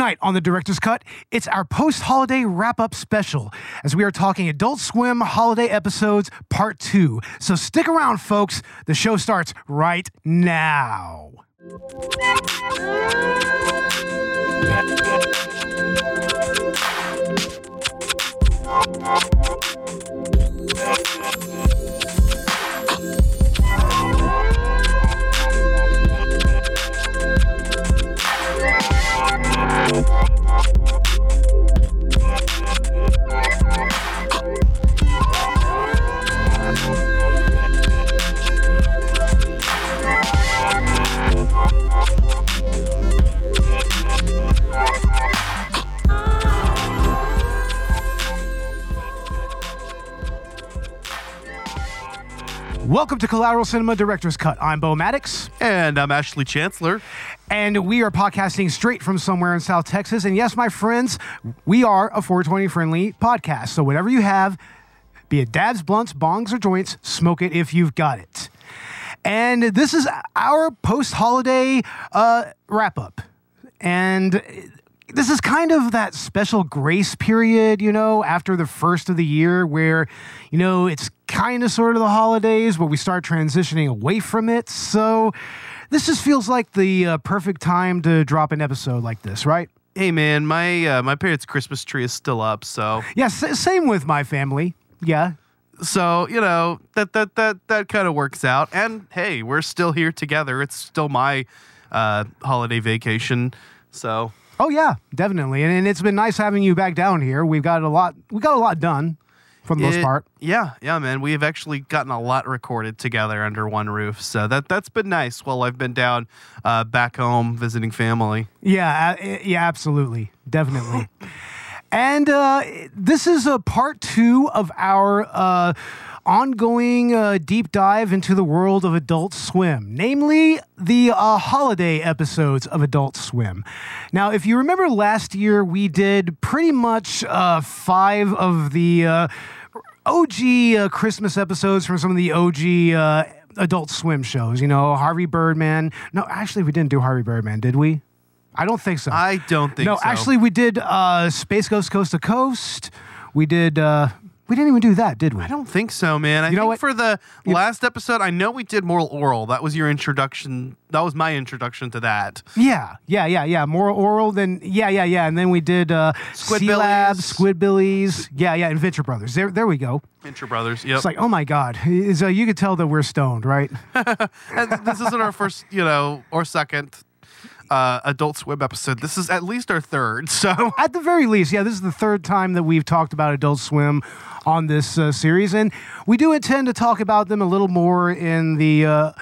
Tonight on the Director's Cut, it's our post holiday wrap up special as we are talking Adult Swim holiday episodes part two. So stick around, folks. The show starts right now. Welcome to Collateral Cinema Director's Cut. I'm Bo Maddox. And I'm Ashley Chancellor. And we are podcasting straight from somewhere in South Texas. And yes, my friends, we are a 420 friendly podcast. So whatever you have, be it dabs, blunts, bongs, or joints, smoke it if you've got it. And this is our post holiday uh, wrap up. And this is kind of that special grace period, you know, after the first of the year where, you know, it's kind of sort of the holidays, but we start transitioning away from it. So this just feels like the uh, perfect time to drop an episode like this, right? Hey man, my uh, my parents' Christmas tree is still up, so Yeah, s- same with my family. Yeah. so you know that that that that kind of works out. And hey, we're still here together. It's still my uh, holiday vacation, so Oh yeah, definitely. And, and it's been nice having you back down here. We've got a lot we got a lot done for the most part. Yeah, yeah, man. We have actually gotten a lot recorded together under one roof, so that that's been nice. While I've been down uh, back home visiting family. Yeah, uh, yeah, absolutely, definitely. and uh, this is a part two of our uh, ongoing uh, deep dive into the world of Adult Swim, namely the uh, holiday episodes of Adult Swim. Now, if you remember last year, we did pretty much uh, five of the uh, OG uh, Christmas episodes from some of the OG. Uh, Adult Swim shows, you know, Harvey Birdman. No, actually, we didn't do Harvey Birdman, did we? I don't think so. I don't think so. no, so. actually, we did uh, Space Ghost Coast to Coast. We did. Uh, we didn't even do that, did we? I don't think so, man. I You know think what? for the last episode, I know we did Moral Orel. That was your introduction. That was my introduction to that. Yeah, yeah, yeah, yeah. More oral than yeah, yeah, yeah. And then we did uh, Sea Lab, Squidbillies. Yeah, yeah, and Venture Brothers. There, there we go. Intro Brothers. Yep. It's like, oh my god, uh, you could tell that we're stoned, right? and this isn't our first, you know, or second uh, Adult Swim episode. This is at least our third. So At the very least, yeah, this is the third time that we've talked about Adult Swim on this uh, series, and we do intend to talk about them a little more in the uh,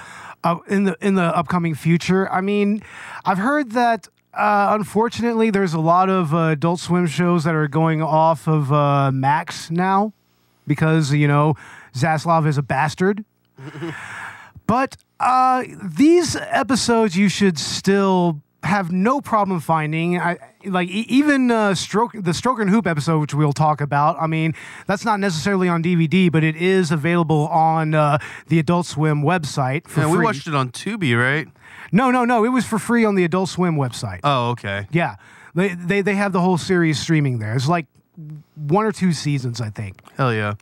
uh, in the in the upcoming future. I mean, I've heard that. Uh, unfortunately, there's a lot of uh, Adult Swim shows that are going off of uh, Max now because you know Zaslav is a bastard. But uh, these episodes you should still have no problem finding. I, like e- even uh, stroke the Stroker and Hoop episode, which we'll talk about. I mean, that's not necessarily on DVD, but it is available on uh, the Adult Swim website for yeah, free. we watched it on Tubi, right? No, no, no. It was for free on the Adult Swim website. Oh, okay. yeah, they, they they have the whole series streaming there. It's like one or two seasons, I think. Hell yeah.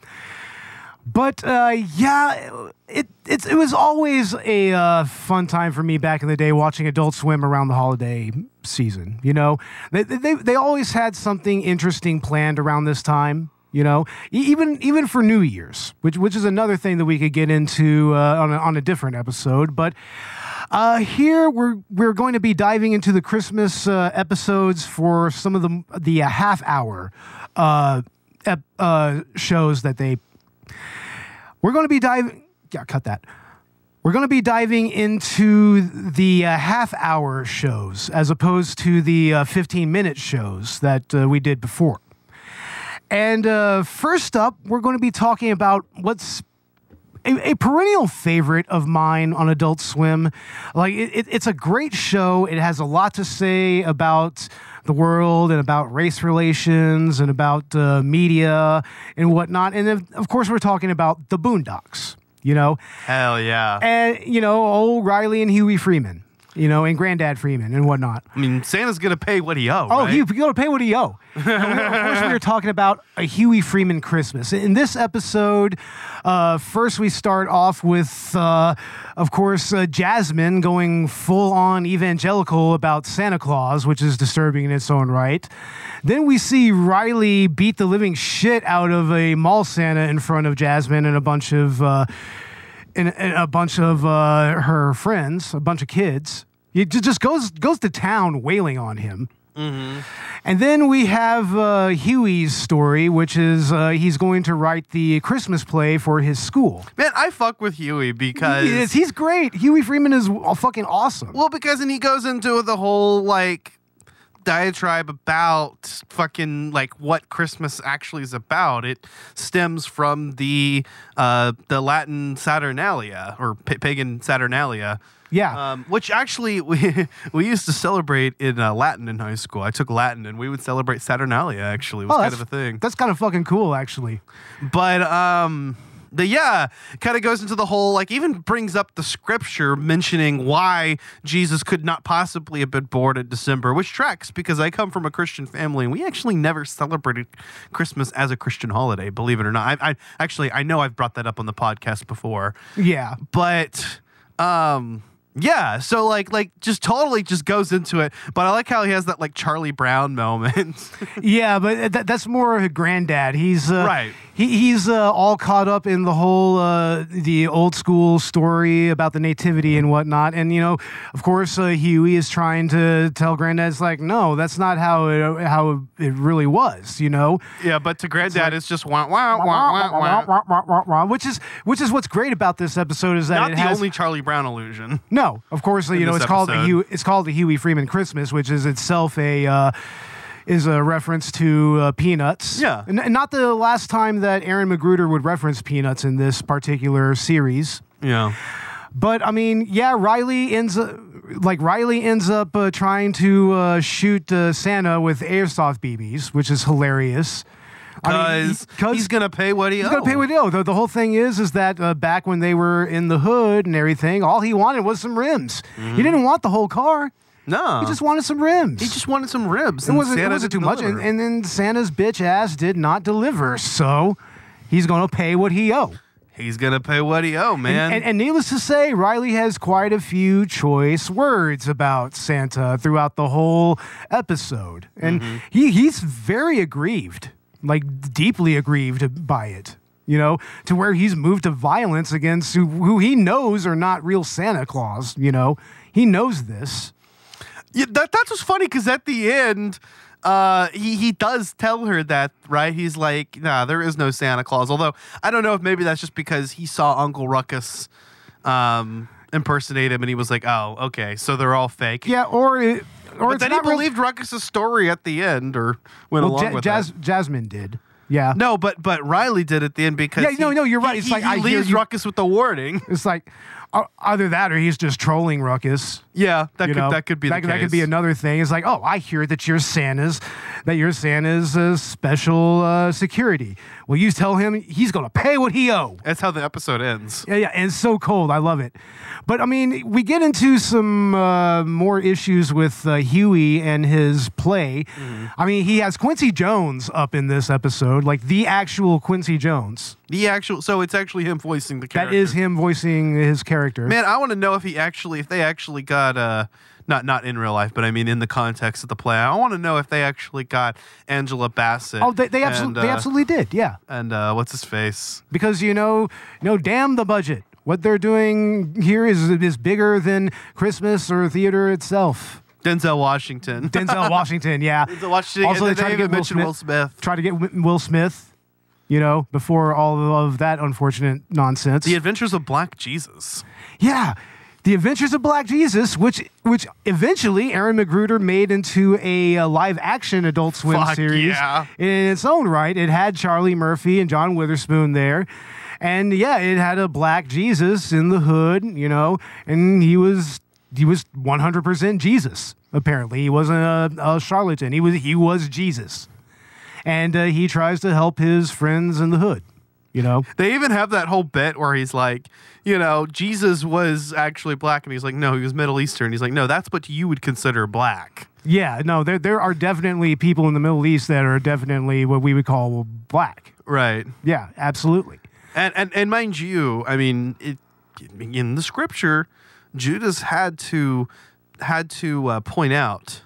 But uh, yeah, it it was always a uh, fun time for me back in the day watching Adult Swim around the holiday season. You know, they they, they always had something interesting planned around this time. You know, even even for New Year's, which which is another thing that we could get into uh, on a, on a different episode. But uh, here we're we're going to be diving into the Christmas uh, episodes for some of the the uh, half hour uh, ep- uh, shows that they we're going to be diving. Yeah, cut that. We're going to be diving into the uh, half hour shows as opposed to the uh, 15 minute shows that uh, we did before. And uh, first up, we're going to be talking about what's a, a perennial favorite of mine on Adult Swim. Like, it, it, it's a great show. It has a lot to say about the world and about race relations and about uh, media and whatnot. And then, of course, we're talking about the Boondocks, you know? Hell yeah. And, you know, old Riley and Huey Freeman, you know, and Granddad Freeman and whatnot. I mean, Santa's gonna pay what he owe. Oh, right? got to pay what he owe. Of course, we were talking about a Huey Freeman Christmas. In this episode, uh, first we start off with, uh, of course, uh, Jasmine going full on evangelical about Santa Claus, which is disturbing in its own right. Then we see Riley beat the living shit out of a mall Santa in front of Jasmine and a bunch of. And, and a bunch of uh, her friends, a bunch of kids. He just goes goes to town wailing on him. And then we have uh, Huey's story, which is uh, he's going to write the Christmas play for his school. Man, I fuck with Huey because He is, he's great. Huey Freeman is fucking awesome. Well, because then he goes into the whole like diatribe about fucking like what Christmas actually is about. It stems from the uh the Latin Saturnalia or pa- pagan Saturnalia. yeah. Um, which actually we we used to celebrate in uh, Latin in high school. I took Latin and we would celebrate Saturnalia. Actually, it was oh, kind of a thing. That's kind of fucking cool, actually. But um the yeah, kind of goes into the whole like even brings up the scripture mentioning why Jesus could not possibly have been born in December, which tracks because I come from a Christian family and we actually never celebrated Christmas as a Christian holiday, believe it or not. I, I actually I know I've brought that up on the podcast before, Yeah. but um yeah, so like like just totally just goes into it. But I like how he has that like Charlie Brown moment. Yeah, but that, that's more of a granddad. He's uh, Right. He, he's uh, all caught up in the whole uh, the old school story about the nativity and whatnot. And you know, of course, uh, Huey is trying to tell granddad's like, no, that's not how it how it really was. You know, yeah, but to granddad it's just wah wah wah wah wah. which is which is what's great about this episode is that Not the has only Charlie Brown illusion. no, of course, you know it's called the episode. It's called the Huey Freeman Christmas, which is itself a uh, is a reference to uh, Peanuts. Yeah. and, and not the last time that Aaron McGruder would reference Peanuts in this particular series. Yeah. But I mean, yeah, Riley ends up like Riley ends up uh, trying to uh, shoot uh, Santa with airsoft BBs, which is hilarious. I mean, Because he- he's gonna pay what he He's gonna pay what he owes. The, the whole thing is, is that uh, back when they were in the hood and everything, all he wanted was some rims. He didn't want the whole car. No, He just wanted some rims. he just wanted some ribs. it and wasn't, it wasn't too much, and, and then Santa's bitch ass did not deliver. So he's gonna pay what he owe. he's gonna pay what he owe, man. And, and needless to say, Riley has quite a few choice words about Santa throughout the whole episode, and Mm-hmm. he he's very aggrieved, like deeply aggrieved by it. You know, to where he's moved to violence against who, who he knows are not real Santa Claus. You know, he knows this. yeah, that that's what's funny because at the end. Uh, he he does tell her that right. He's like, nah, there is no Santa Claus. Although I don't know if maybe that's just because he saw Uncle Ruckus, um, impersonate him, and he was like, oh, okay, so they're all fake. Yeah, or it, or but then he believed Ruckus's story at the end, or went well, along Ja- with Jas- it. Jasmine did. Yeah. No, but but Riley did at the end because Yeah, no, he- no, you're right. he- It's like, he I hear leaves you- Ruckus with the warning. It's like either that or he's just trolling Ruckus. Yeah, that you could know? that could be that, that could be another thing. It's like, oh, I hear that you're Santa's, that you're Santa's uh, special uh, security. Well, you tell him he's gonna pay what he owe. That's how the episode ends. Yeah, yeah, and it's so cold. I love it. But I mean, we get into some uh, more issues with uh, Huey and his play. Mm-hmm. I mean, he has Quincy Jones up in this episode, like the actual Quincy Jones. The actual, so it's actually him voicing the character. That is him voicing his character. Man, I want to know if he actually, if they actually got, uh, not not in real life, but I mean in the context of the play. I want to know if they actually got Angela Bassett. Oh, they, they, absolutely, they uh, absolutely did. Yeah. And uh, what's his face? because you know, no, damn the budget. What they're doing here is is bigger than Christmas or theater itself. Denzel Washington. Denzel Washington, yeah. Denzel Washington. Also, they then try to get Will mentioned Will Smith. Smith. Try to get Will Smith. You know, before all of that unfortunate nonsense. The Adventures of Black Jesus. Yeah. The Adventures of Black Jesus, which which eventually Aaron McGruder made into a, uh live action Adult Swim Fuck series yeah. in its own right. It had Charlie Murphy and John Witherspoon there. And yeah, it had a black Jesus in the hood, you know, and he was he was 100% Jesus. Apparently, he wasn't a, a charlatan. He was he was Jesus, and uh, he tries to help his friends in the hood. You know, They even have that whole bit where he's like, you know, Jesus was actually black, and he's like, no, he was Middle Eastern. He's like, no, that's what you would consider black. Yeah, no, there there are definitely people in the Middle East that are definitely what we would call black. Right. Yeah, absolutely. And and and mind you, I mean, it, in the scripture, Judas had to had to uh, point out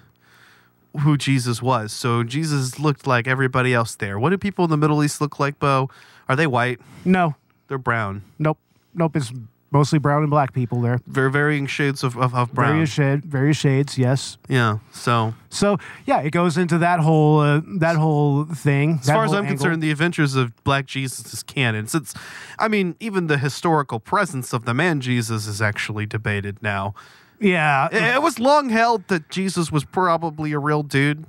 who Jesus was. So Jesus looked like everybody else there. What do people in the Middle East look like, Bo? Are they white? No, They're brown. nope, nope. It's mostly brown and black people there. Very varying shades of, of, of brown. Various shade, various shades. Yes. yeah. So So yeah, it goes into that whole uh, that whole thing. as far as I'm concerned, the adventures of Black Jesus is canon. Since, I mean, even the historical presence of the man Jesus is actually debated now. Yeah, It, it was long held that Jesus was probably a real dude,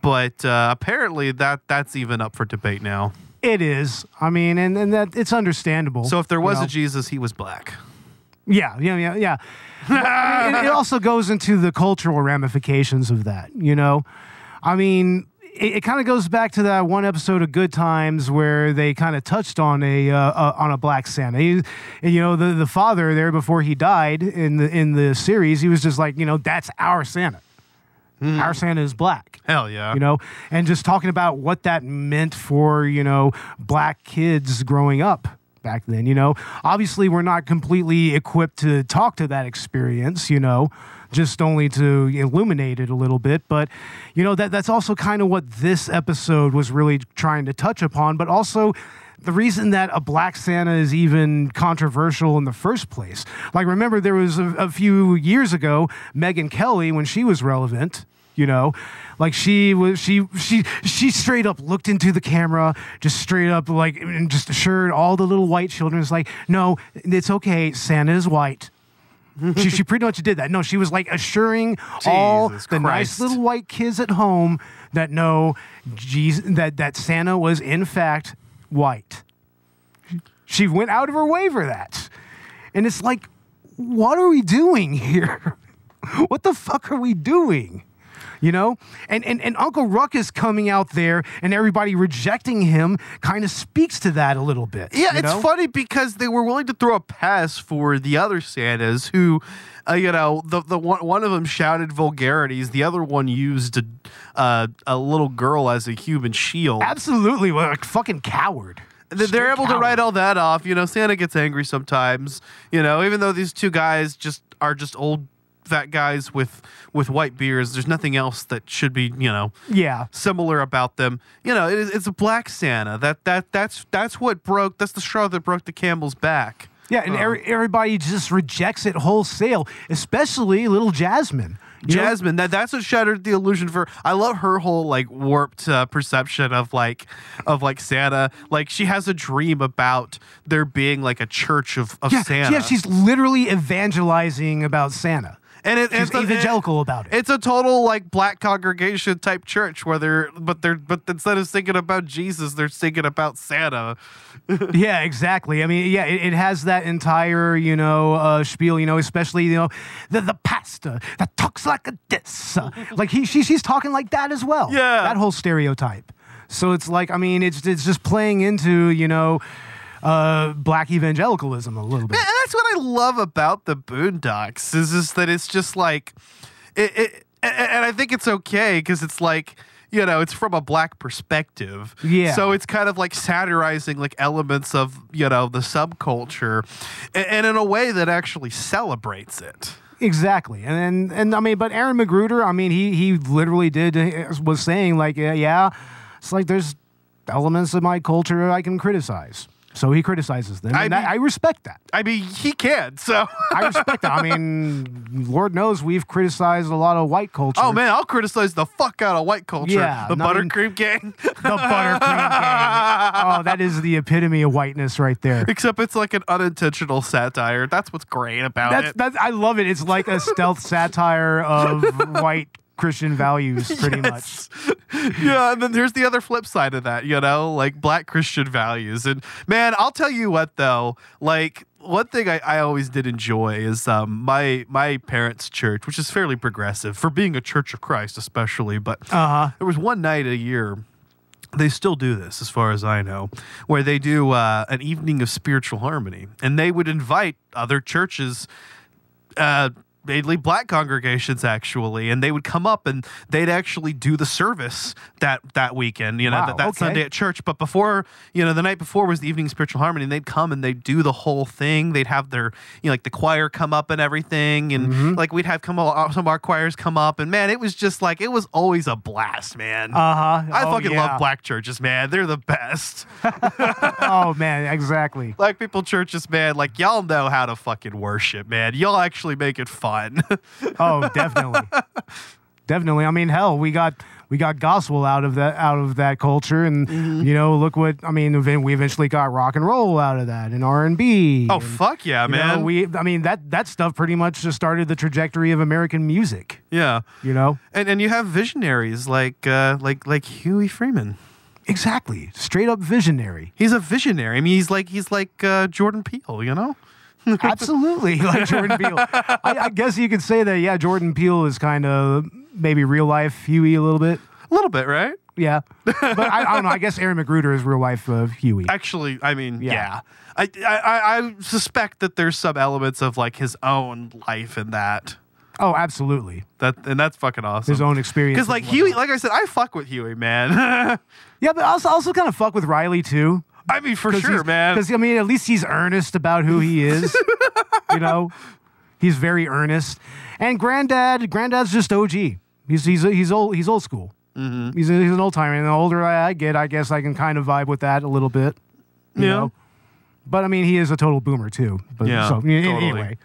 but uh, apparently that that's even up for debate now. it is. I mean, and and that it's understandable. So if there you was know? a Jesus, he was black. Yeah, yeah, yeah, yeah. I mean, it, it also goes into the cultural ramifications of that. You know, I mean, it, it kind of goes back to that one episode of Good Times where they kind of touched on a uh, uh, on a black Santa. He, and, you know, the the father there before he died in the in the series, he was just like, you know, that's our Santa. Our Santa is black Hell yeah. you know, and just talking about what that meant for, you know, black kids growing up back then, you know. Obviously, we're not completely equipped to talk to that experience, you know, just only to illuminate it a little bit, but you know that that's also kind of what this episode was really trying to touch upon, but also the reason that a black Santa is even controversial in the first place. Like, remember, there was a, a few years ago, Megyn Kelly, when she was relevant, you know, like she was, she, she, she straight up looked into the camera, just straight up, like, and just assured all the little white children, it's like, no, it's okay, Santa is white. she, she pretty much did that. No, she was like assuring all Jesus the nice little white kids at home that no, Jesus, that that Santa was in fact white. She went out of her way for that, and it's like, what are we doing here? what the fuck are we doing? You know, and and and Uncle Ruckus coming out there and everybody rejecting him kind of speaks to that a little bit. Yeah, it's know? funny because they were willing to throw a pass for the other Santas who, uh, you know, the the one one of them shouted vulgarities, the other one used a uh, a little girl as a human shield. Absolutely, like fucking coward. Th- They're able to write all that off. You know, Santa gets angry sometimes. You know, even though these two guys just are just old fat guys with with white beards. There's nothing else that should be you know Yeah. similar about them. You know, it, it's a black Santa. That that that's that's what broke. That's the straw that broke the camel's back. Yeah, and every, everybody just rejects it wholesale, especially little Jasmine. Jasmine, that that's what shattered the illusion for. I love her whole like warped uh, perception of like of like Santa. Like she has a dream about there being like a church of, of yeah, Santa. yeah, she's literally evangelizing about Santa. And it, it's a- evangelical about it. It's a total like black congregation type church where they're but they're but instead of singing about Jesus, they're singing about Santa. yeah, exactly. I mean, yeah, it, it has that entire, you know, uh, spiel. You know, especially you know, the the pastor that talks like a this, like he she, she's talking like that as well. Yeah. that whole stereotype. So it's like, I mean, it's it's just playing into you know, uh, black evangelicalism a little bit. And that's what I love about the Boondocks is just that it's just like, it, it and I think it's okay because it's like. You know, it's from a black perspective. Yeah. So it's kind of like satirizing like elements of, you know, the subculture and, and in a way that actually celebrates it. Exactly, and, and and I mean, but Aaron McGruder, I mean, he he literally did uh, was saying like, yeah, yeah, it's like there's elements of my culture I can criticize. So he criticizes them. I and mean- I respect that. I mean, he can. So, I respect that. I mean, Lord knows we've criticized a lot of white culture. oh man, I'll criticize the fuck out of white culture. Yeah, the no, I mean- buttercream gang. The buttercream gang. Oh, that is the epitome of whiteness right there. Except it's like an unintentional satire. That's what's great about That's, it. that's I love it. It's like a stealth satire of white Christian values, pretty much. yeah, and then there's the other flip side of that, you know, like black Christian values. And man, I'll tell you what though, like one thing I, I always did enjoy is um, my my parents' church, which is fairly progressive for being a Church of Christ, especially. But Uh huh. there was one night a year. They still do this, as far as I know, where they do uh, an evening of spiritual harmony, and they would invite other churches uh, mainly black congregations actually and they would come up and they'd actually do the service that that weekend you know Wow, that, that okay. sunday at church but before you know the night before was the evening spiritual harmony and they'd come and they'd do the whole thing they'd have their you know like the choir come up and everything and Mm-hmm. like we'd have come uh, some of our choirs come up and man it was just like it was always a blast man Uh huh. i fucking love black churches man they're the best oh man, exactly. black people churches man like y'all know how to fucking worship man y'all actually make it fun Oh, definitely, definitely. I mean, hell, we got we got gospel out of that out of that culture, and Mm-hmm. you know, look what I mean. We eventually got rock and roll out of that, and R and B. oh fuck yeah You know, man we, I mean, that that stuff pretty much just started the trajectory of American music. yeah You know, And and you have visionaries like uh, like like Huey Freeman. exactly, straight up visionary. He's a visionary. I mean, he's like he's like uh, Jordan Peele. You know? Absolutely, like Jordan Peele. I, I guess you could say that. Yeah, Jordan Peele is kind of maybe real life Huey a little bit. A little bit, right? Yeah, but I, I don't know. I guess Aaron McGruder is real life of Huey. Actually, I mean, yeah. Yeah. I, I I I suspect that there's some elements of like his own life in that. Oh, absolutely. That and that's fucking awesome. His own experience. Because like Huey, like I said, I fuck with Huey, man. Yeah, but also also kind of fuck with Riley too. I mean, for sure, man. Because I mean, at least he's earnest about who he is. you know, he's very earnest. And Granddad, Granddad's just OG. He's he's he's old he's old school. Mm-hmm. He's, he's an old timer. And the older I get, I guess I can kind of vibe with that a little bit. You Yeah. know? But I mean, he is a total boomer too. But Yeah, so, totally. anyway,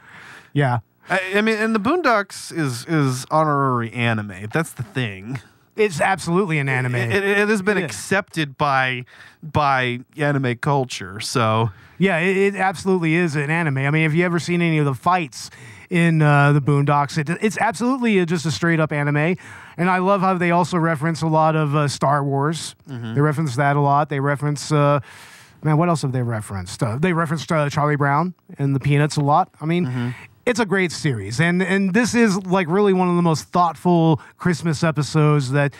yeah. I, I mean, and the Boondocks is is honorary anime. That's the thing. It's absolutely an anime. It, it, it has been Yeah. accepted by by anime culture. So Yeah, it, it absolutely is an anime. I mean, have you ever seen any of the fights in uh, the Boondocks? It, it's absolutely a- just a straight up anime. And I love how they also reference a lot of uh, Star Wars. Mm-hmm. They reference that a lot. They reference, uh, man, what else have they referenced? Uh, they referenced uh, Charlie Brown and the Peanuts a lot. I mean, Mm-hmm. It's a great series. And, and this is like really one of the most thoughtful Christmas episodes that.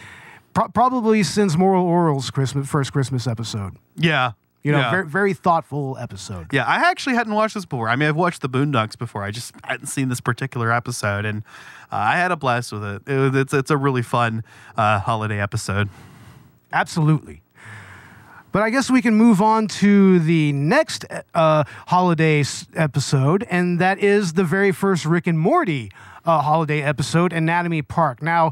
Pro- probably since Moral Orel's Christmas first Christmas episode, yeah, you know, yeah. very very thoughtful episode. Yeah, I actually hadn't watched this before. I mean, I've watched the Boondocks before. I just hadn't seen this particular episode, and uh, I had a blast with it. it was, it's it's a really fun uh, holiday episode. Absolutely. But I guess we can move on to the next uh, holiday s- episode, and that is the very first Rick and Morty uh, holiday episode, Anatomy Park. Now,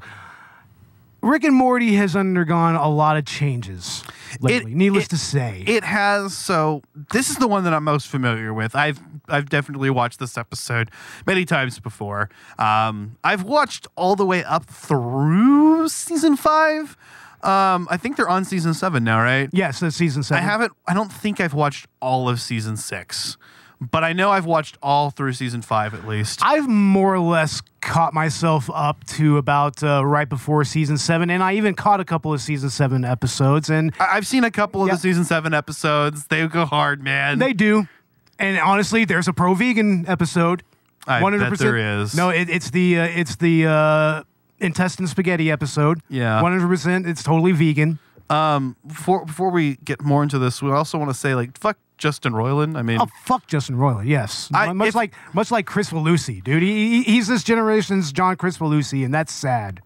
Rick and Morty has undergone a lot of changes lately, needless it- to say. It has so. This is the one that I'm most familiar with. I've I've definitely watched this episode many times before. Um, I've watched all the way up through season five. Um, I think they're on season seven now, right? yes, that's season seven. I haven't. I don't think I've watched all of season six, but I know I've watched all through season five at least. I've more or less caught myself up to about uh, right before season seven, and I even caught a couple of season seven episodes, and I- I've seen a couple of Yeah. the season seven episodes. They go hard, man. They do. And honestly, there's a pro vegan episode. I bet there is. No, it, it's the uh, it's the uh, intestine spaghetti episode. Yeah. 100%. It's totally vegan. um, before before we get more into this, we also want to say like fuck Justin Roiland. I mean, Oh fuck Justin Roiland. Yes. I- much if- like much like Kricfalusi, dude. He, he- he's this generation's John Kricfalusi, and that's sad.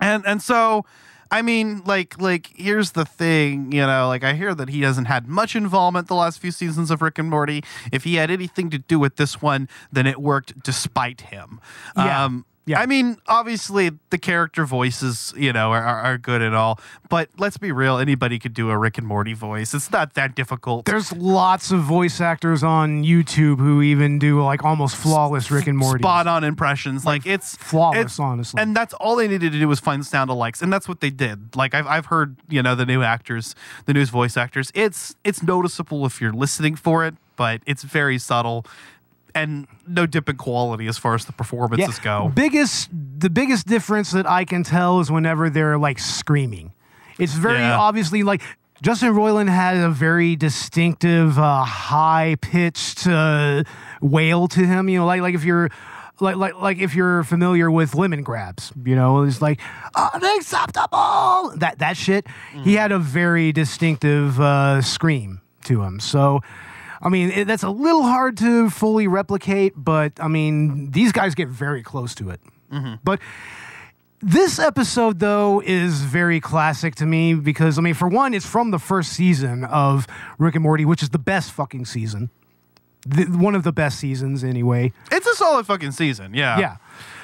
and and so. I mean, like, like here's the thing, you know, like I hear that he hasn't had much involvement the last few seasons of Rick and Morty. If he had anything to do with this one, then it worked despite him. Yeah. Um, Yeah. I mean, obviously the character voices, you know, are, are good and all, but let's be real. Anybody could do a Rick and Morty voice. It's not that difficult. There's lots of voice actors on YouTube who even do like almost flawless Rick and Morty. spot on impressions. Like, it's flawless, it's- honestly. And that's all they needed to do was find sound alikes, and that's what they did. Like I've I've heard you know the new actors, the new voice actors. It's it's noticeable if you're listening for it, but it's very subtle. And no dip in quality as far as the performances go. Biggest the biggest difference that I can tell is whenever they're like screaming. It's very Yeah. obviously like Justin Roiland had a very distinctive, uh, high pitched uh, wail to him. You know, like like if you're like like like if you're familiar with lemon grabs, you know, it's like unacceptable. That that shit. He had a very distinctive uh, scream to him. So. I mean, it, that's a little hard to fully replicate, but I mean, these guys get very close to it. Mm-hmm. But this episode, though, is very classic to me because, I mean, for one, it's from the first season of Rick and Morty, which is the best fucking season. The, one of the best seasons, anyway. It's a solid fucking season. Yeah. Yeah.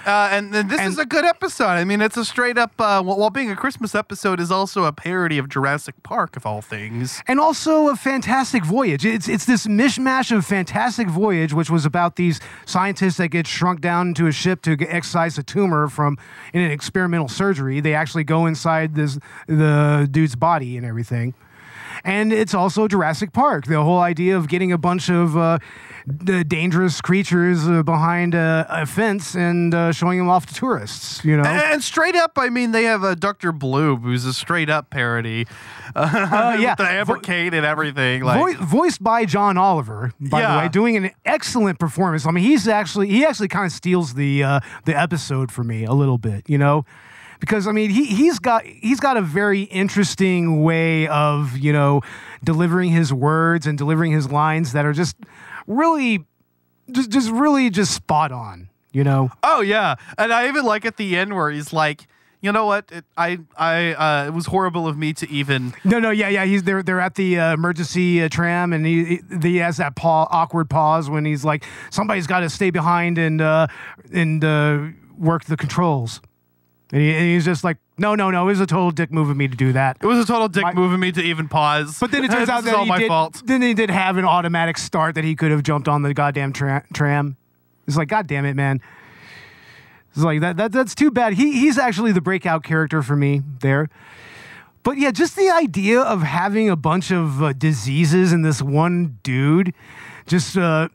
Uh, and, and this And- is a good episode. I mean, it's a straight up, uh, while being a Christmas episode, is also a parody of Jurassic Park, of all things. and also a fantastic voyage. It's it's this mishmash of fantastic voyage, which was about these scientists that get shrunk down into a ship to excise a tumor from in an experimental surgery. They actually go inside this the dude's body and everything. And it's also Jurassic Park. The whole idea of getting a bunch of uh, d- dangerous creatures uh, behind a, a fence and uh, showing them off to tourists. You know, And straight up, I mean, they have a Dr. Bloom who's a straight up parody. Uh, yeah. The Amber Vo- and everything. Like, Voi- voiced by John Oliver, by Yeah. the way, doing an excellent performance. I mean, he's actually he actually kind of steals the uh, the episode for me a little bit, you know, because I mean he he's got he's got a very interesting way of you know delivering his words and delivering his lines that are just really just just really just spot on, you know. oh, yeah. And I even like at the end where he's like, you know what? It, I, I, uh, it was horrible of me to even. No, no, yeah, yeah. He's they're they're at the uh, emergency uh, tram, and he, he he has that paw, awkward pause when he's like, somebody's got to stay behind and uh, and uh, work the controls, and, he, and he's just like, no, no, no. It was a total dick move of me to do that. It was a total dick My- move of me to even pause. But then it turns This out is that all he my did. fault. Then he did have an automatic start that he could have jumped on the goddamn tra- tram. It's like, god damn it, man. It's like that, that. That's too bad. He he's actually the breakout character for me there. But yeah, just the idea of having a bunch of uh, diseases in this one dude, just uh,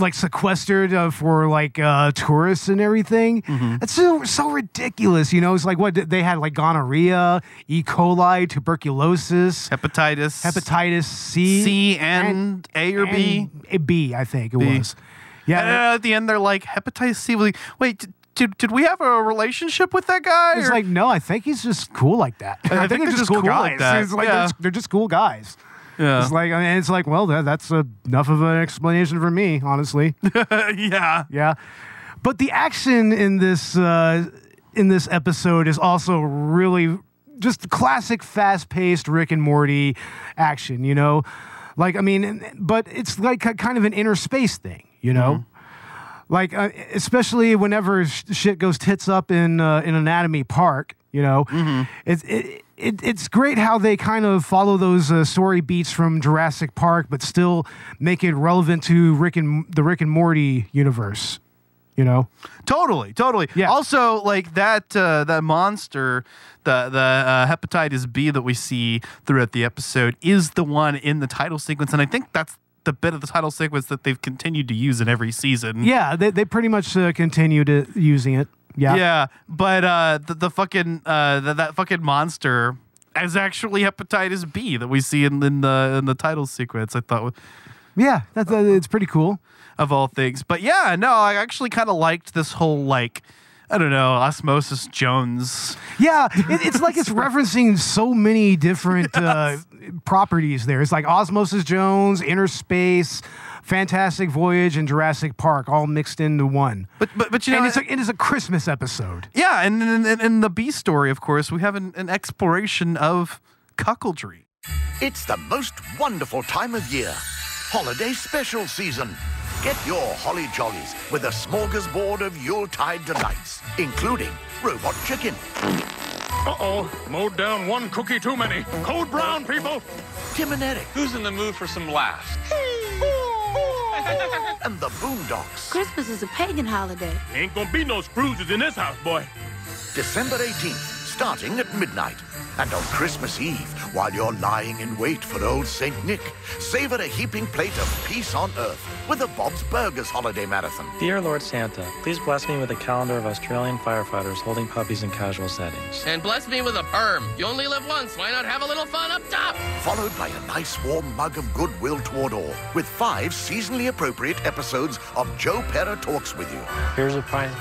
like sequestered uh, for like uh, tourists and everything. It's so so ridiculous. You know, it's like what they had like gonorrhea, E. coli, tuberculosis Hepatitis. hepatitis C, C and A or B? and B, I think it B. was. And Yeah, uh, at the end, they're like, hepatitis C. Like, Wait, did, did, we have a relationship with that guy? it's Or- like no, I think he's just cool like that. I think they're just cool like that. It's like Yeah. they're, just, they're just cool guys. Yeah. It's like I mean, it's like well, that, that's uh, enough of an explanation for me, honestly. yeah. yeah, but the action in this uh, in this episode is also really just classic, fast-paced Rick and Morty action. You know, like I mean, but it's like a, kind of an inner space thing. You know. Like, uh, especially whenever sh- shit goes tits up in uh, in Anatomy Park, you know, it's it, it, it's great how they kind of follow those uh, story beats from Jurassic Park, but still make it relevant to Rick and the Rick and Morty universe. You know, Totally, totally. Yeah. Also, like that uh, that monster, the the uh, hepatitis B that we see throughout the episode is the one in the title sequence, and I think that's the bit of the title sequence that they've continued to use in every season. yeah, they they pretty much uh, continue to using it. Yeah, Yeah, but uh, the, the fucking uh, the, that fucking monster is actually hepatitis B that we see in, in the in the title sequence. I thought yeah, that's uh, it's pretty cool. of all things, but yeah, no, I actually kind of liked this whole like I don't know Osmosis Jones. Yeah, it, it's like it's referencing so many different uh, properties there. It's like Osmosis Jones, Inner Space, Fantastic Voyage, and Jurassic Park all mixed into one. But but but you know and it's a, it is a Christmas episode. Yeah, and in, in, in the B story, of course, we have an, an exploration of cuckoldry. It's the most wonderful time of year. Holiday special season. Get your holly jollies with a smorgasbord of Yuletide delights, including robot chicken, Uh-oh, mowed down one cookie too many. Code brown, people. Tim and Eric, Who's in the mood for some laughs? and the Boondocks. Christmas is a pagan holiday. Ain't gonna be no Scrooges in this house, boy. December 18th, starting at midnight. And on Christmas Eve, while you're lying in wait for old St. Nick, savor a heaping plate of peace on earth with a Bob's Burgers holiday marathon. Dear Lord Santa, please bless me with a calendar of Australian firefighters holding puppies in casual settings. And bless me with a perm. You only live once. Why not have a little fun up top? Followed by a nice warm mug of goodwill toward all, with five seasonally appropriate episodes of Joe Pera Talks with You. Here's a pint,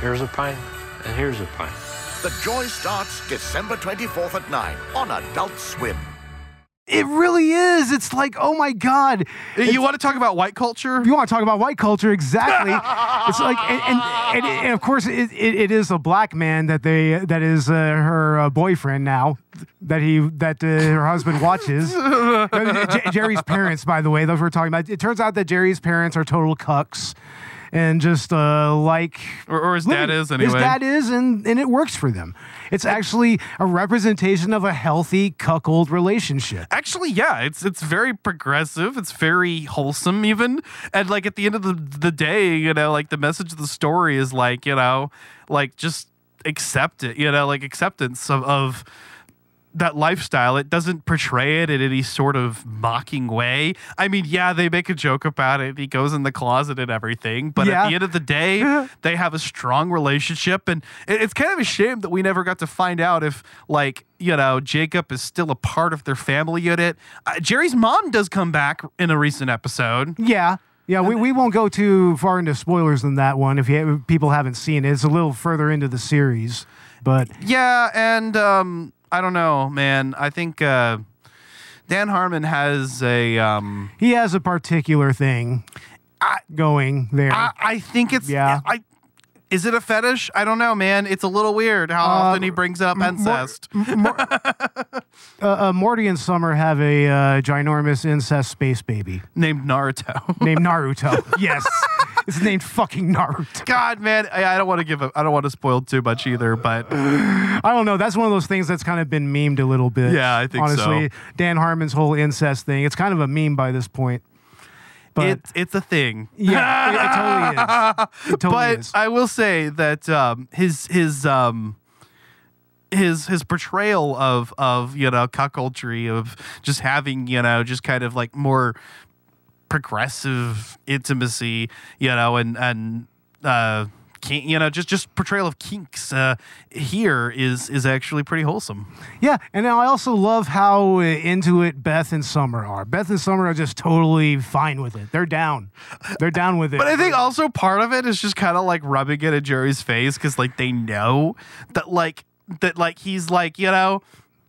here's a pint, and here's a pint. The joy starts December 24th at 9 on Adult Swim. It really is. It's like, oh my God. you want to talk about white culture? You want to talk about white culture? Exactly. it's like, and, and, and, and of course, it, it, it is a black man that they that is uh, her uh, boyfriend now. That he that uh, her husband watches. J- Jerry's parents, by the way, those we're talking about. It turns out that Jerry's parents are total cucks. And just uh, like, Or- or his dad is, anyway. His dad is, and, and it works for them. It's actually a representation of a healthy cuckold relationship. Actually, yeah, it's it's very progressive. It's very wholesome, even. And like at the end of the the day, you know, like the message of the story is like, you know, like just accept it. You know, like acceptance of of that lifestyle. It doesn't portray it in any sort of mocking way. I mean, yeah, they make a joke about it. He goes in the closet and everything, but Yeah. at the end of the day, they have a strong relationship, and it- it's kind of a shame that we never got to find out if, like, you know, Jacob is still a part of their family unit. Uh, Jerry's mom does come back in a recent episode. Yeah. Yeah, we, we won't go too far into spoilers in that one if, you, if people haven't seen it. It's a little further into the series, but Yeah, and um, I don't know, man. I think uh, Dan Harmon has a. Um, he has a particular thing going there. I, I think it's Yeah. I is it a fetish? I don't know, man. It's a little weird how often he brings up incest. uh, uh, Morty and Summer have a uh, ginormous incest space baby named Naruto. named Naruto. yes, it's named fucking Naruto. God, man, I, I don't want to give. I don't want to spoil too much either, but I don't know. That's one of those things that's kind of been memed a little bit. Yeah, I think so. honestly, Dan Harmon's whole incest thing. It's kind of a meme by this point. But it's it's a thing. yeah, it, it totally is. It totally but is. I will say that um, his his um, his his portrayal of of you know cuckoldry of just having you know just kind of like more progressive intimacy you know and and uh you know just just portrayal of kinks uh here is is actually pretty wholesome Yeah, and I also love how into it Beth and Summer are. Beth and Summer are just totally fine with it. They're down. They're down with it. But I think also part of it is just kind of like rubbing it in Jerry's face because like they know that like that like he's like you know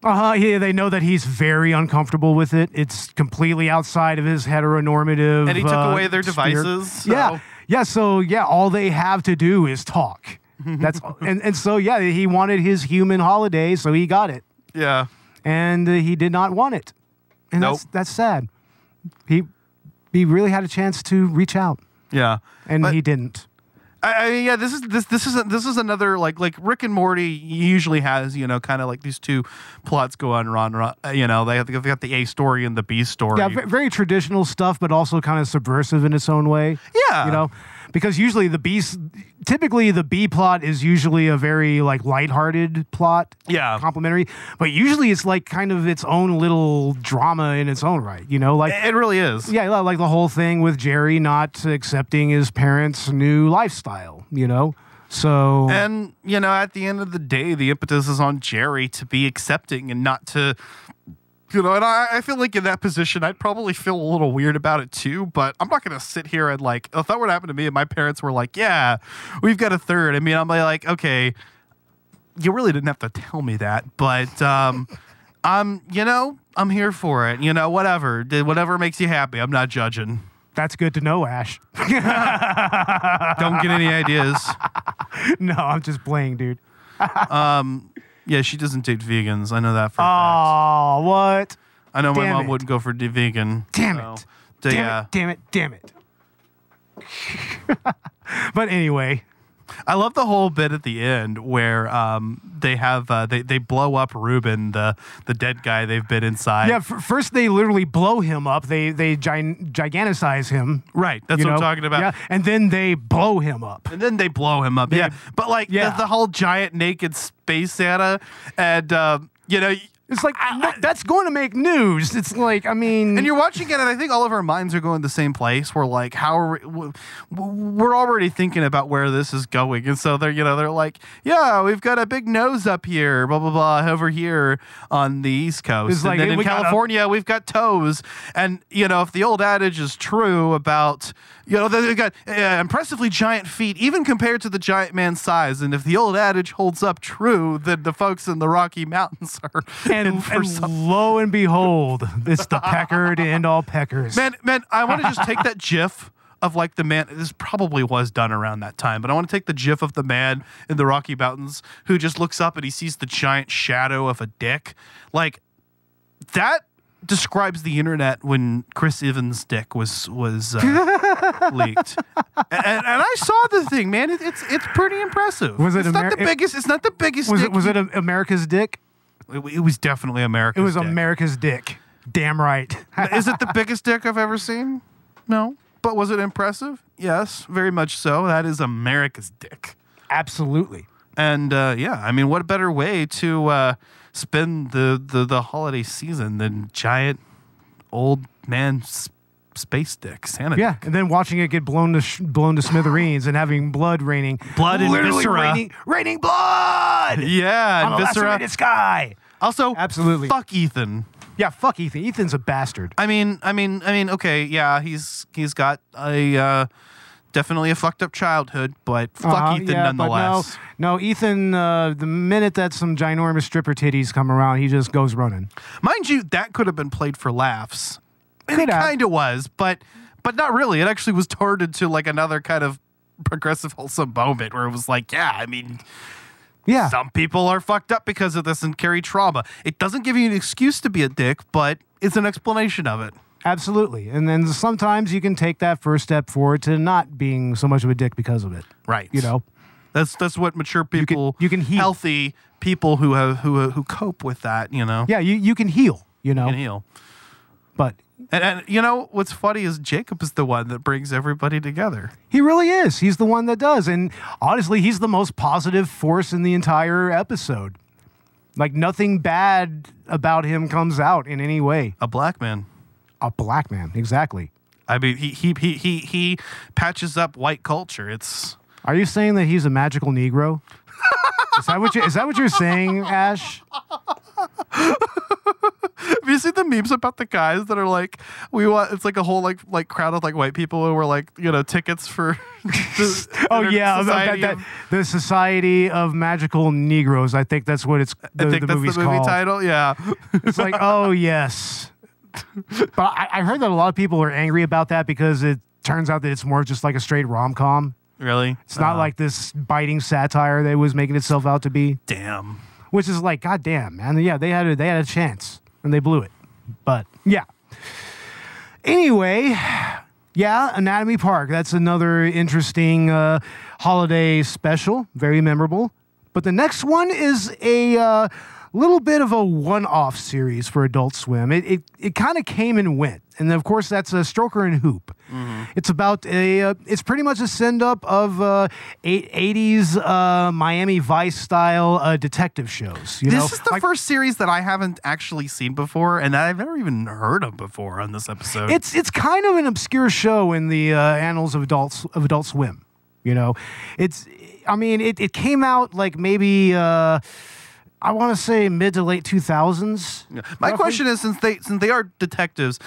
Uh huh. Yeah, they know that he's very uncomfortable with it. It's completely outside of his heteronormative. And he took uh, away their sphere. devices, so- Yeah, yeah. So yeah, all they have to do is talk. That's and and so yeah, he wanted his human holiday, so he got it, yeah and uh, he did not want it, and that's that's sad. He he really had a chance to reach out, yeah and But- he didn't. I, I mean, yeah, this is this this is this is another like like Rick and Morty usually has you know kind of like these two plots go on run, run uh, you know they have they've got the A story and the B story. Yeah, very traditional stuff, but also kind of subversive in its own way. Yeah. you know, because usually the B, typically the B plot is usually a very like lighthearted plot. Yeah. complimentary, but usually it's like kind of its own little drama in its own right. You know, like it really is. yeah, like the whole thing with Jerry not accepting his parents' new lifestyle. You know, so And you know, at the end of the day, the impetus is on Jerry to be accepting and not to. You know, and I, I feel like in that position, I'd probably feel a little weird about it too. But I'm not going to sit here and like, if that were to happen to me and my parents were like, yeah, we've got a third. I mean, I'm like, okay, you really didn't have to tell me that. But, um, I'm, you know, I'm here for it. You know, whatever. Whatever makes you happy. I'm not judging. that's good to know, Ash. Don't get any ideas. no, I'm just playing, dude. Yeah, she doesn't date vegans. I know that for a fact. Oh, what? I know my Damn mom it. wouldn't go for the vegan. Damn it. so Damn yeah. it! Damn it! Damn it! But anyway, I love the whole bit at the end where um, they have uh, they they blow up Ruben, the the dead guy they've been inside. yeah. F- first, they literally blow him up. They they gi- giganticize him. right. That's what I'm talking about. Yeah, and then they blow him up. And then they blow him up. yeah, but like yeah. the, the whole giant naked space Santa, and um, you know. It's like no, that's going to make news. It's like I mean, And you're watching it, and I think all of our minds are going the same place. We're like, how are we? We're already thinking about where this is going, and so they're, you know, they're like, yeah, we've got a big nose up here, blah blah blah, over here on the East Coast, It's and like, then in we got California we've got toes, and you know, if the old adage is true about, you know, they've got uh, impressively giant feet, even compared to the giant man's size, and if the old adage holds up true, then the folks in the Rocky Mountains are and, for and some lo and behold, it's the pecker to end all peckers. Man, man, I want to just take that GIF of like the man. This probably was done around that time, but I want to take the GIF of the man in the Rocky Mountains who just looks up and he sees the giant shadow of a dick. Like that describes the internet when Chris Evans' dick was was uh, leaked, and, and I saw the thing, man. It, it's it's pretty impressive. Was it It's not the biggest. It's not the biggest. was dick it was it America's dick? It, it was definitely America. It was America's dick. Damn right. Is it the biggest dick I've ever seen? No. But was it impressive? Yes, very much so. That is America's dick. Absolutely. And uh, yeah, I mean, what better way to uh, spend the, the, the holiday season than giant old man space dick Santa? Yeah, and then watching it get blown to sh- blown to smithereens and having blood raining, Blood and viscera. raining, raining blood Yeah, on and a viscera. lacerated sky. Also, Absolutely. fuck Ethan. Yeah, fuck Ethan. Ethan's a bastard. I mean, I mean, I mean. Okay, yeah, he's he's got a uh, definitely a fucked up childhood, but fuck Uh-huh, Ethan yeah, nonetheless. No, no, Ethan. Uh, the minute that some ginormous stripper titties come around, he just goes running. Mind you, that could have been played for laughs. And it kind of was, but but not really. It actually was turned into like another kind of progressive wholesome moment where it was like, yeah, I mean, Yeah, some people are fucked up because of this and carry trauma. It doesn't give you an excuse to be a dick, but it's an explanation of it. absolutely. And then sometimes you can take that first step forward to not being so much of a dick because of it. Right. You know. That's that's what mature people you can heal. healthy people who have who who cope with that, you know. Yeah, you you can heal. You know. Can heal. But And, and you know what's funny is Jacob is the one that brings everybody together. He really is. He's the one that does. And honestly, he's the most positive force in the entire episode. Like nothing bad about him comes out in any way. A black man. A black man, exactly. I mean, he he he he he patches up white culture. It's Are you saying that he's a magical Negro? Is that what you is that what you're saying, Ash? have you seen the memes about the guys that are like, we want? It's like a whole like like crowd of like white people who were like, you know, tickets for. the Oh yeah, Society that, that- the Society of Magical Negroes. I think that's what it's. The, I think the that's movie's the movie called. title. Yeah. It's like, oh yes. But I, I heard that a lot of people are angry about that because it turns out that it's more just like a straight rom com. Really? It's not like this biting satire that was making itself out to be, Damn. which is like, god damn, man. Yeah, they had a, they had a chance and they blew it. But yeah. Anyway, yeah, Anatomy Park. That's another interesting uh, holiday special, very memorable. But the next one is a uh, little bit of a one-off series for Adult Swim. It it, it kind of came and went, and of course that's a Stroker and Hoop. It's about a. Uh, it's pretty much a send-up of uh, 80s uh, Miami Vice style uh, detective shows. You This know, is the Like- first series that I haven't actually seen before, and that I've never even heard of before on this episode. It's it's kind of an obscure show in the uh, annals of adults of Adult Swim. You know, it's I mean it, it came out like maybe uh, I want to say mid to late two thousands. My question is, since they since they are detectives,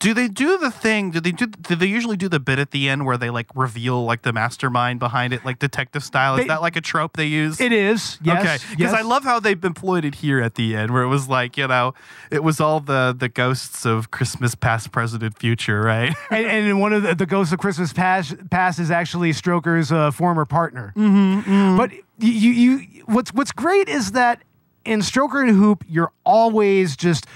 do they do the thing? Do they do? Do they usually do the bit at the end where they like reveal like the mastermind behind it, like detective style? Is They- that like a trope they use? It is yes, okay, because yes. I love how they've employed it here at the end, where it was like you know, it was all the the ghosts of Christmas past, present, and future, right? and, and one of the, the ghosts of Christmas past, past is actually Stroker's uh, former partner. Mm-hmm, But you, you, what's what's great is that in Stroker and Hoop, you're always just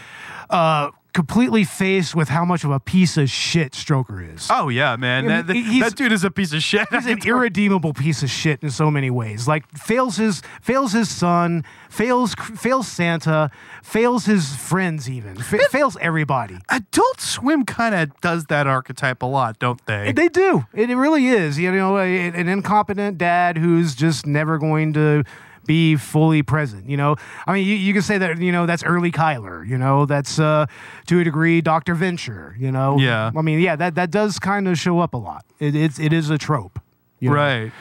uh, completely faced with how much of a piece of shit Stroker is. Oh yeah, man. I That, mean, that, that dude is a piece of shit. He's an irredeemable piece of shit in so many ways. Like fails his fails his son, fails fails Santa, fails his friends even, fa- fails everybody. Adult Swim kind of does that archetype a lot, don't they? They do. It, it really is. You know, a, an incompetent dad who's just never going to be fully present. You know, I mean, you, you can say that. You know, that's early Cuyler. You know, that's uh, to a degree Doctor Venture. You know, Yeah. I mean, yeah, that that does kind of show up a lot. It, it's it is a trope. you know? right.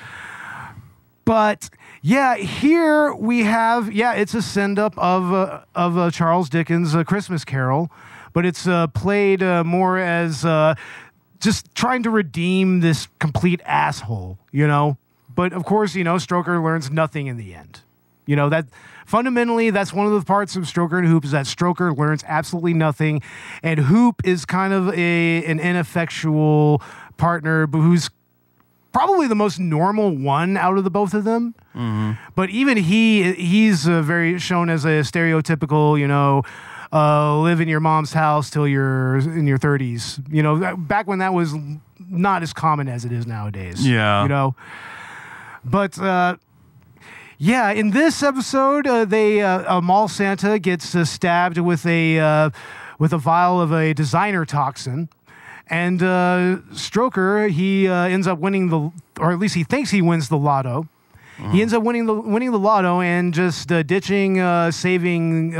But yeah, here we have yeah, it's a send up of uh, of uh, Charles Dickens' uh, Christmas Carol, but it's uh, played uh, more as uh, just trying to redeem this complete asshole, you know. But of course, you know, Stroker learns nothing in the end. You know that fundamentally, that's one of the parts of Stroker and Hoop is that Stroker learns absolutely nothing, and Hoop is kind of a an ineffectual partner, but who's probably the most normal one out of the both of them. But even he, he's uh, very shown as a stereotypical, you know, uh, live in your mom's house till you're in your 30s. You know, back when that was not as common as it is nowadays. Yeah. You know, but. Uh, yeah, in this episode, uh, they uh, a mall Santa gets uh, stabbed with a uh, with a vial of a designer toxin, and uh, Stroker he ends up winning the, or at least he thinks he wins the lotto. He ends up winning the winning the lotto and just ditching, saving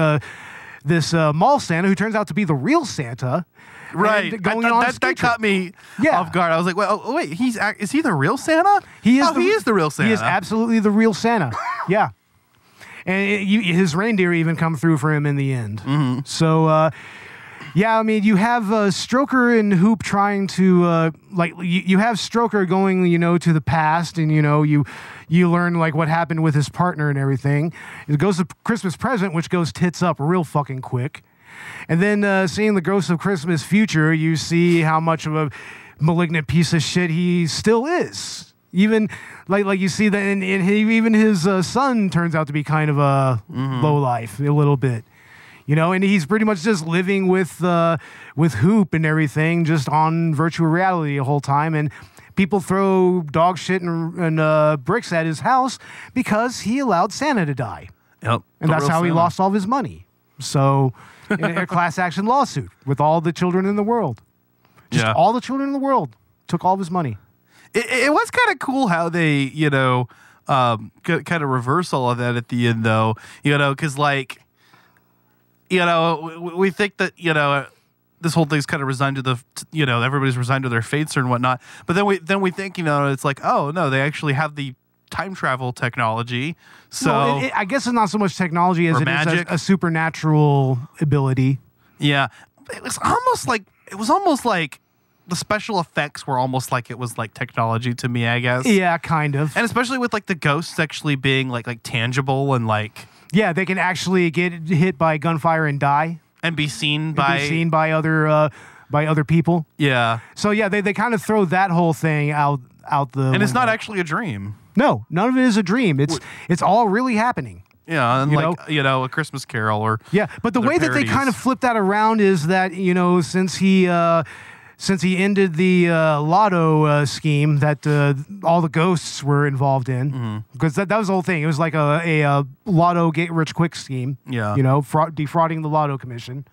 this uh, mall Santa who turns out to be the real Santa. Right. going I- on that, that caught me Yeah. off guard. I was like, well, oh, wait, he's is he the real Santa? He is. Oh, he is the real Santa. He is absolutely the real Santa. yeah, and it, you, his reindeer even come through for him in the end. Mm-hmm. So, uh, yeah, I mean, you have uh, Stroker and Hoop trying to uh, like you, you have Stroker going, you know, to the past, and you know you you learn like what happened with his partner and everything. It goes to Christmas present, which goes tits up real fucking quick. And then uh, seeing the Ghost of Christmas Future, you see how much of a malignant piece of shit he still is. Even like like you see that, and, and he, even his uh, son turns out to be kind of a low life a little bit, you know. And he's pretty much just living with uh, with Hoop and everything, just on virtual reality the whole time. And people throw dog shit and, and uh, bricks at his house because he allowed Santa to die Yep. and that's how he lost all of his money. So, in a class action lawsuit with all the children in the world, just Yeah. all the children in the world took all of his money. it, it was kind of cool how they, you know, um, kind of reverse all of that at the end, though. You know, because like, you know, we, we think that you know this whole thing's kind of resigned to the, you know, everybody's resigned to their fates and whatnot. But then we then we think, you know, it's like, oh no, they actually have the time travel technology. So Well, it- it- I guess it's not so much technology as it is magic. a, a supernatural ability. yeah, it was almost like it was almost like the special effects were almost like it was like technology to me, I guess. Yeah, kind of. and especially with like the ghosts actually being like like tangible and like yeah, they can actually get hit by gunfire and die. and be seen and by be seen by other uh, by other people. yeah So yeah, they, they kind of throw that whole thing out out the. and it's not actually a dream no, none of it is a dream. It's it's all really happening. yeah and You like you know a christmas carol or Yeah, but the way that they kind of flip that around is that you know since he uh, since he ended the uh, lotto uh, scheme that uh, all the ghosts were involved in Mm-hmm. because that, that was the whole thing. It was like a, a, uh lotto get rich quick scheme. Yeah. you know, fraud, defrauding the lotto commission.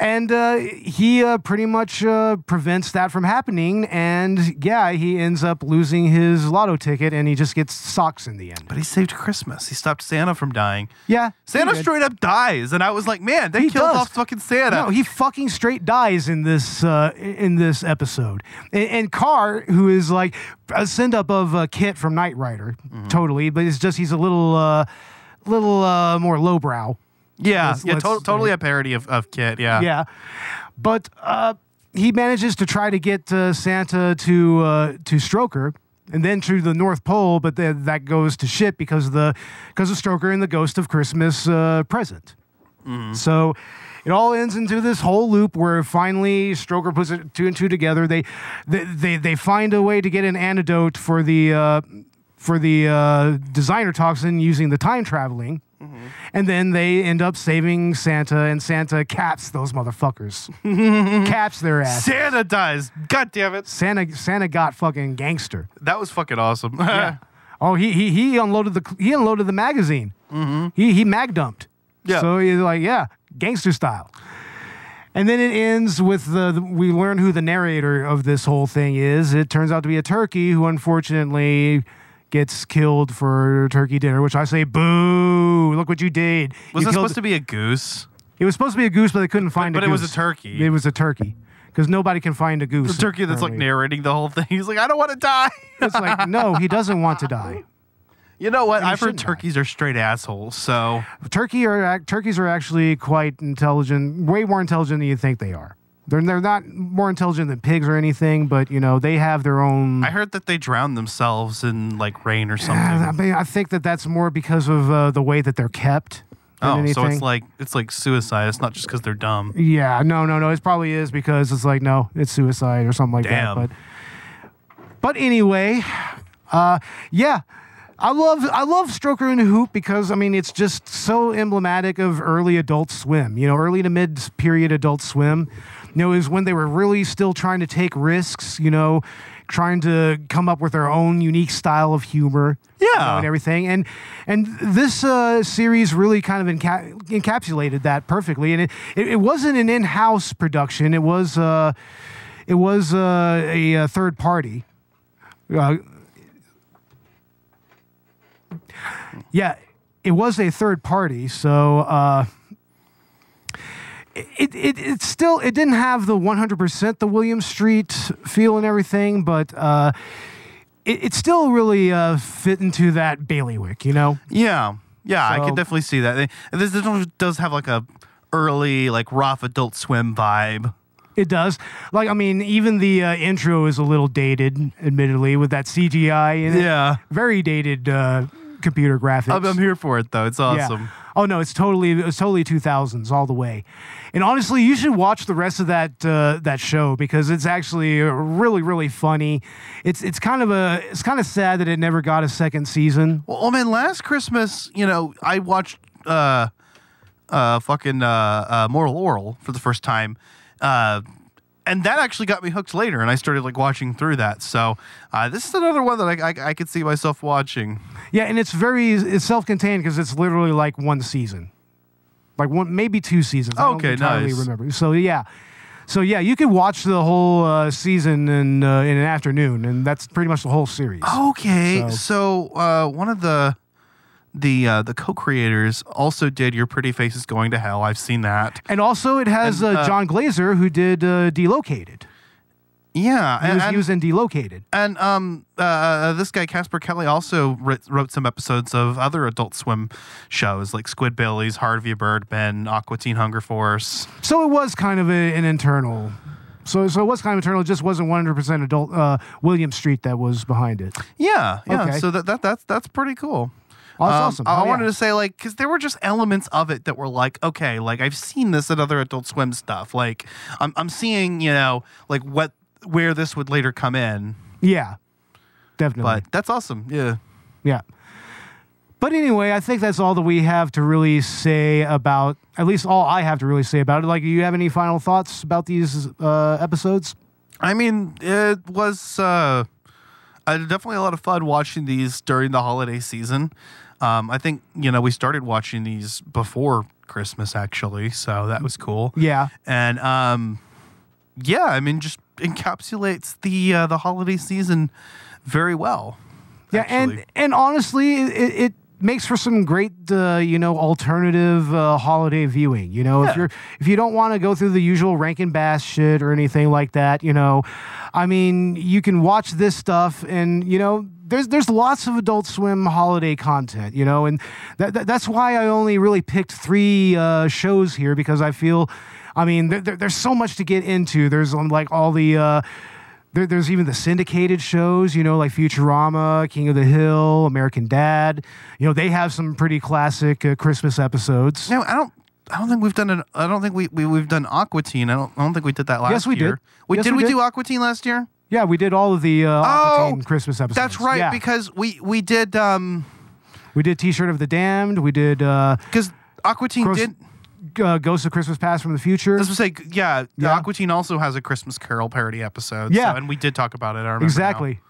And uh, he uh, pretty much uh, prevents that from happening. And yeah, he ends up losing his lotto ticket and he just gets socks in the end. but he saved christmas he stopped santa from dying Yeah. santa straight up dies and i was like man they He killed does. off fucking santa No, he fucking straight dies in this uh, in this episode. And, and Carr, who is like a send up of uh, KITT from Knight Rider, Mm-hmm. totally, but it's just he's a little uh, little uh, more lowbrow. Yeah let's- yeah let's to- totally a parody of, of KITT yeah Yeah, but uh, he manages to try to get uh, Santa to uh, to Stroker. And then to the North Pole, but that goes to shit because of the because of Stroker and the Ghost of Christmas uh, present. So it all ends into this whole loop where finally Stroker puts it two and two together. They they they, they find a way to get an antidote for the uh, for the uh, designer toxin using the time traveling. And then they end up saving Santa, and Santa caps those motherfuckers. caps their ass. Santa does. God damn it. Santa Santa got fucking gangster. That was fucking awesome. Yeah. Oh, he he he unloaded the he unloaded the magazine. Mm-hmm. He he mag dumped. Yeah. So he's like, yeah, gangster style. And then it ends with the, the- we learn who the narrator of this whole thing is. It turns out to be a turkey who unfortunately gets killed for turkey dinner, which I say, boo! Look what you did. was you it supposed to be a goose? It was supposed to be a goose, but they couldn't find but a it was a turkey. It was a turkey because nobody can find a goose. The turkey that's like narrating the whole thing. He's like, I don't want to die. It's like no, he doesn't want to die. You know what? And I've heard shouldn't die. turkeys are straight assholes. So Turkey are turkeys are actually quite intelligent, way more intelligent than you think they are. They're they're not more intelligent than pigs or anything, but you know they have their own. I heard that they drown themselves in like rain or something. I mean, I think that that's more because of uh, the way that they're kept. Than oh, so it's like it's like suicide. It's not just because they're dumb. Yeah, no, no, no. It probably is because it's like no, it's suicide or something like Damn. that. But but anyway, uh, yeah. I love I love Stroker and Hoop because I mean it's just so emblematic of early Adult Swim. You know, early to mid period Adult Swim. You know, is when they were really still trying to take risks. You know, trying to come up with their own unique style of humor. you Yeah. know, and everything. And and this uh, series really kind of enca- encapsulated that perfectly. And it, it, it wasn't an in-house production. It was uh, it was uh, a, uh third party. Uh, yeah, it was a third party. So. It, it it still it didn't have the 100% the William Street feel and everything, but uh, it, it still really uh, fit into that bailiwick, you know. Yeah, yeah, I So- can definitely see that. They- This this does have like a early like rough Adult Swim vibe. It does. Like I mean, even the uh, intro is a little dated, admittedly, with that CGI in it. Yeah. very dated uh, computer graphics. I'm, I'm here for it though. It's awesome. Yeah. Oh no, it's totally it's totally 2000s all the way. And honestly, you should watch the rest of that uh, that show because it's actually really really funny. It's it's kind of a it's kind of sad that it never got a second season. Well, oh man, last Christmas, you know, I watched uh uh fucking uh, uh Moral Orel for the first time. Uh and that actually got me hooked later, and I started like watching through that. So uh, this is another one that I, I, I could see myself watching. Yeah, and it's very it's self-contained because it's literally like one season, like one maybe two seasons. I don't Okay, entirely nice. remember. So yeah, so yeah, you could watch the whole uh, season in uh, in an afternoon, and that's pretty much the whole series. Okay, So- so, uh, one of the the uh, the co-creators also did Your Pretty Faces Going to Hell. I've seen that. And also, it has And, uh, uh, Jon Glaser who did uh, Delocated. Yeah, He was, and- he was in Delocated. And um, uh, this guy Casper Kelly also writ- wrote some episodes of other Adult Swim shows like Squidbillies, Harvey Birdman, Aqua Teen Hunger Force. So it was kind of a, an internal. So so it was kind of internal. It just wasn't 100% adult. Uh, William Street that was behind it. Yeah, yeah. Okay. So that, that that's that's pretty cool. Oh, that's Um, awesome. I Oh, yeah. wanted to say like because there were just elements of it that were like okay, like I've seen this at other Adult Swim stuff. Like I'm I'm seeing you know like what where this would later come in. Yeah, definitely. But that's awesome. Yeah. Yeah. But anyway, I think that's all that we have to really say about, at least all I have to really say about it. Like, do you have any final thoughts about these uh, episodes? I mean, it was uh, definitely a lot of fun watching these during the holiday season. Um, I think you know we started watching these before Christmas actually, so that was cool. Yeah. and um, yeah, I mean, just encapsulates the uh, the holiday season very well. Yeah, actually. and and honestly, it, it makes for some great, uh, you know, alternative uh, holiday viewing. You know, if you're if you don't want to go through the usual Rankin Bass shit or anything like that, you know, I mean, you can watch this stuff, and you know, there's there's lots of Adult Swim holiday content, you know, and that, that that's why I only really picked three uh, shows here because I feel, I mean, there, there- there's so much to get into. There's um, like all the. Uh, there, there's even the syndicated shows, you know, like Futurama, King of the Hill, American Dad. You know, they have some pretty classic uh, Christmas episodes. No, I don't. I don't think we've done an. I don't think we, we we've done Aqua Teen. I don't. I don't think we did that last year. Yes, we did. year. We Yes, did. we We, did. do Aqua Teen last year. Yeah, we did all of the uh, Oh, Christmas episodes. That's right Yeah. because we we did. um we did T-shirt of the Damned. We did uh, Because Aqua Teen Gross- did. uh, Ghost of Christmas Past from the Future. I was say, yeah, Yeah. Aqua Teen also has a Christmas Carol parody episode. Yeah. so- and we did talk about it. I remember now. Exactly.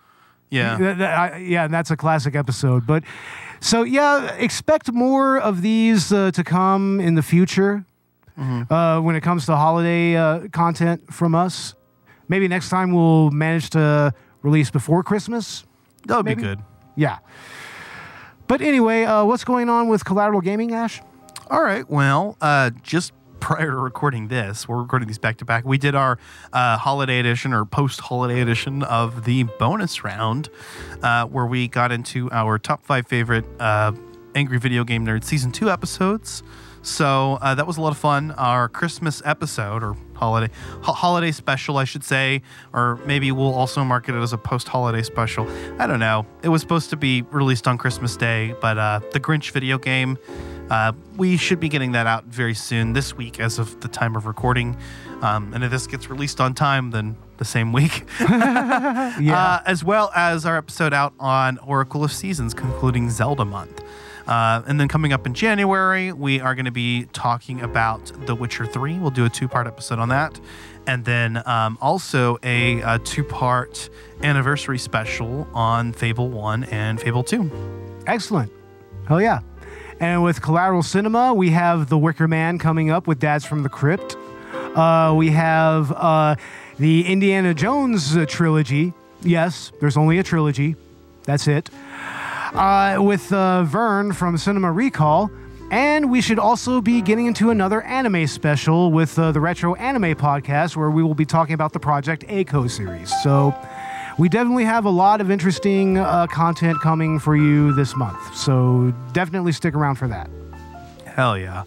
Yeah. Th- I- yeah, and that's a classic episode. But so yeah, expect more of these uh, to come in the future Mm-hmm. uh, when it comes to holiday uh, content from us. Maybe next time we'll manage to release before Christmas. That would be good. Yeah. But anyway, uh, what's going on with Collateral Gaming, Ash? All right. Well, uh, just prior to recording this, we're recording these back to back. We did our uh, holiday edition or post holiday edition of the bonus round, uh, where we got into our top five favorite uh, Angry Video Game Nerd season two episodes. So uh, that was a lot of fun. Our Christmas episode or holiday ho- holiday special, I should say, or maybe we'll also market it as a post holiday special. I don't know. It was supposed to be released on Christmas Day, but uh, the Grinch video game. Uh, we should be getting that out very soon this week, as of the time of recording. Um, and if this gets released on time, then the same week. Yeah. Uh, as well as our episode out on Oracle of Seasons, concluding Zelda month. Uh, and then coming up in January, we are going to be talking about The Witcher 3. We'll do a two part episode on that. And then um, also a, uh two part anniversary special on Fable 1 and Fable 2. Excellent. Hell yeah. And with Collateral Cinema, we have The Wicker Man coming up with Dads from the Crypt. Uh, we have uh, the Indiana Jones uh, trilogy. Yes, there's only a trilogy. That's it. Uh, with uh, Vern from Cinema Recall. And we should also be getting into another anime special with uh, the Retro Anime Podcast, where we will be talking about the Project A-ko series. So we definitely have a lot of interesting uh, content coming for you this month. So definitely stick around for that. Hell yeah.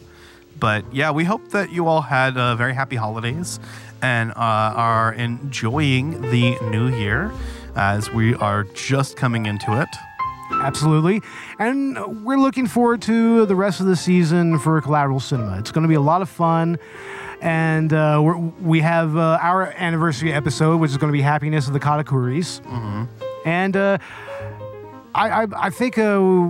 But yeah, we hope that you all had uh, very happy holidays and uh, are enjoying the new year as we are just coming into it. Absolutely. And we're looking forward to the rest of the season for Collateral Cinema. It's going to be a lot of fun. And uh, we're, we have uh, our anniversary episode, which is going to be Happiness of the Katakuris. And uh, I, I, I think. Uh,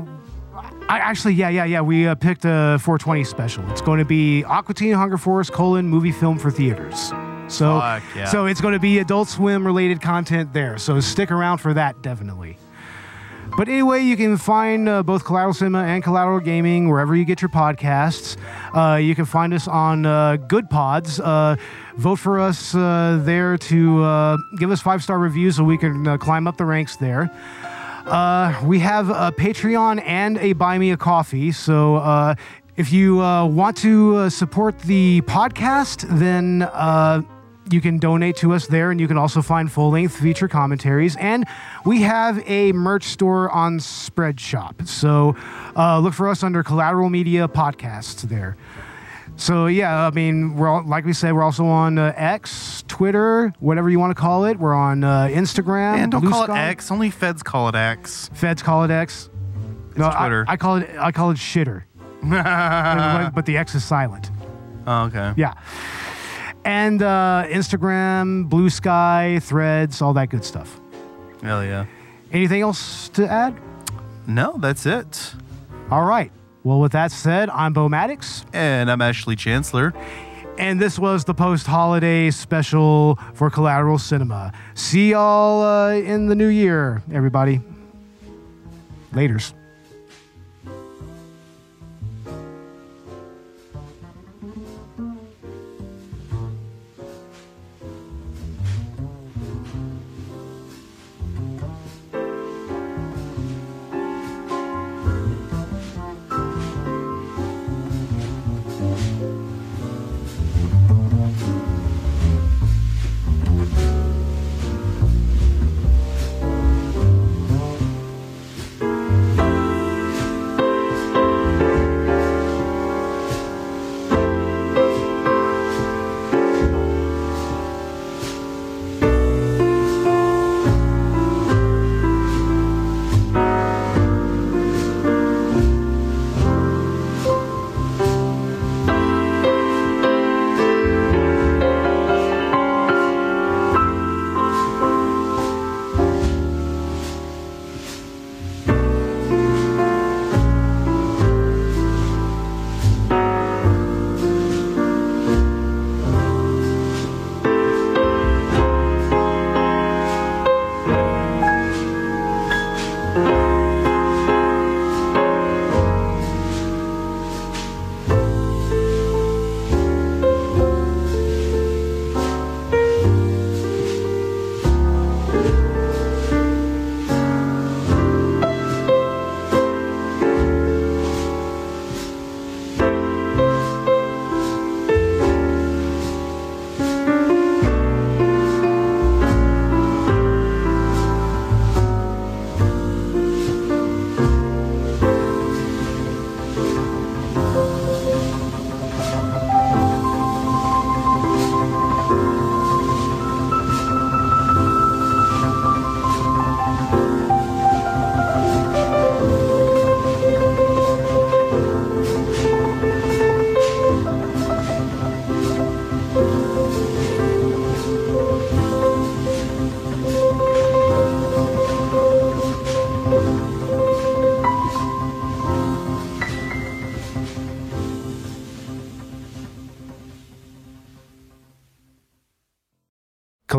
I actually, yeah, yeah, yeah. We uh, picked a 420 special. It's going to be Aqua Teen Hunger Force colon movie film for theaters. So, yeah. so it's going to be Adult Swim related content there. So stick around for that, definitely. But anyway, you can find uh, both Collateral Cinema and Collateral Gaming wherever you get your podcasts. Uh, you can find us on uh, Good Pods. Uh, vote for us uh, there to uh, give us five star reviews so we can climb up the ranks there. We have a Patreon and a Buy Me a Coffee. So if you want to support the podcast, then you can donate to us there, and you can also find full length feature commentaries. And we have a merch store on Spreadshop. So uh, look for us under Collateral Media Podcasts there. So yeah, I mean, we're all, like we said, we're also on uh, X, Twitter, whatever you want to call it. We're on uh, Instagram. And don't Blue call Sky. it X. Only feds call it X. Feds call it X. no, Twitter. I, call it I call it shitter. but, but the X is silent. Oh, okay. Yeah. And uh, Instagram, Blue Sky, Threads, all that good stuff. Hell yeah. Anything else to add? No, that's it. All right. Well, with that said, I'm Bo Maddox, And I'm Ashley Chancellor. and this was the post-holiday special for Collateral Cinema. See y'all uh, in the new year, everybody. Laters.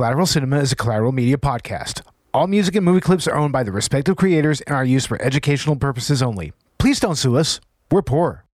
Collateral Cinema is a collateral media podcast. All music and movie clips are owned by the respective creators and are used for educational purposes only. Please don't sue us. We're poor.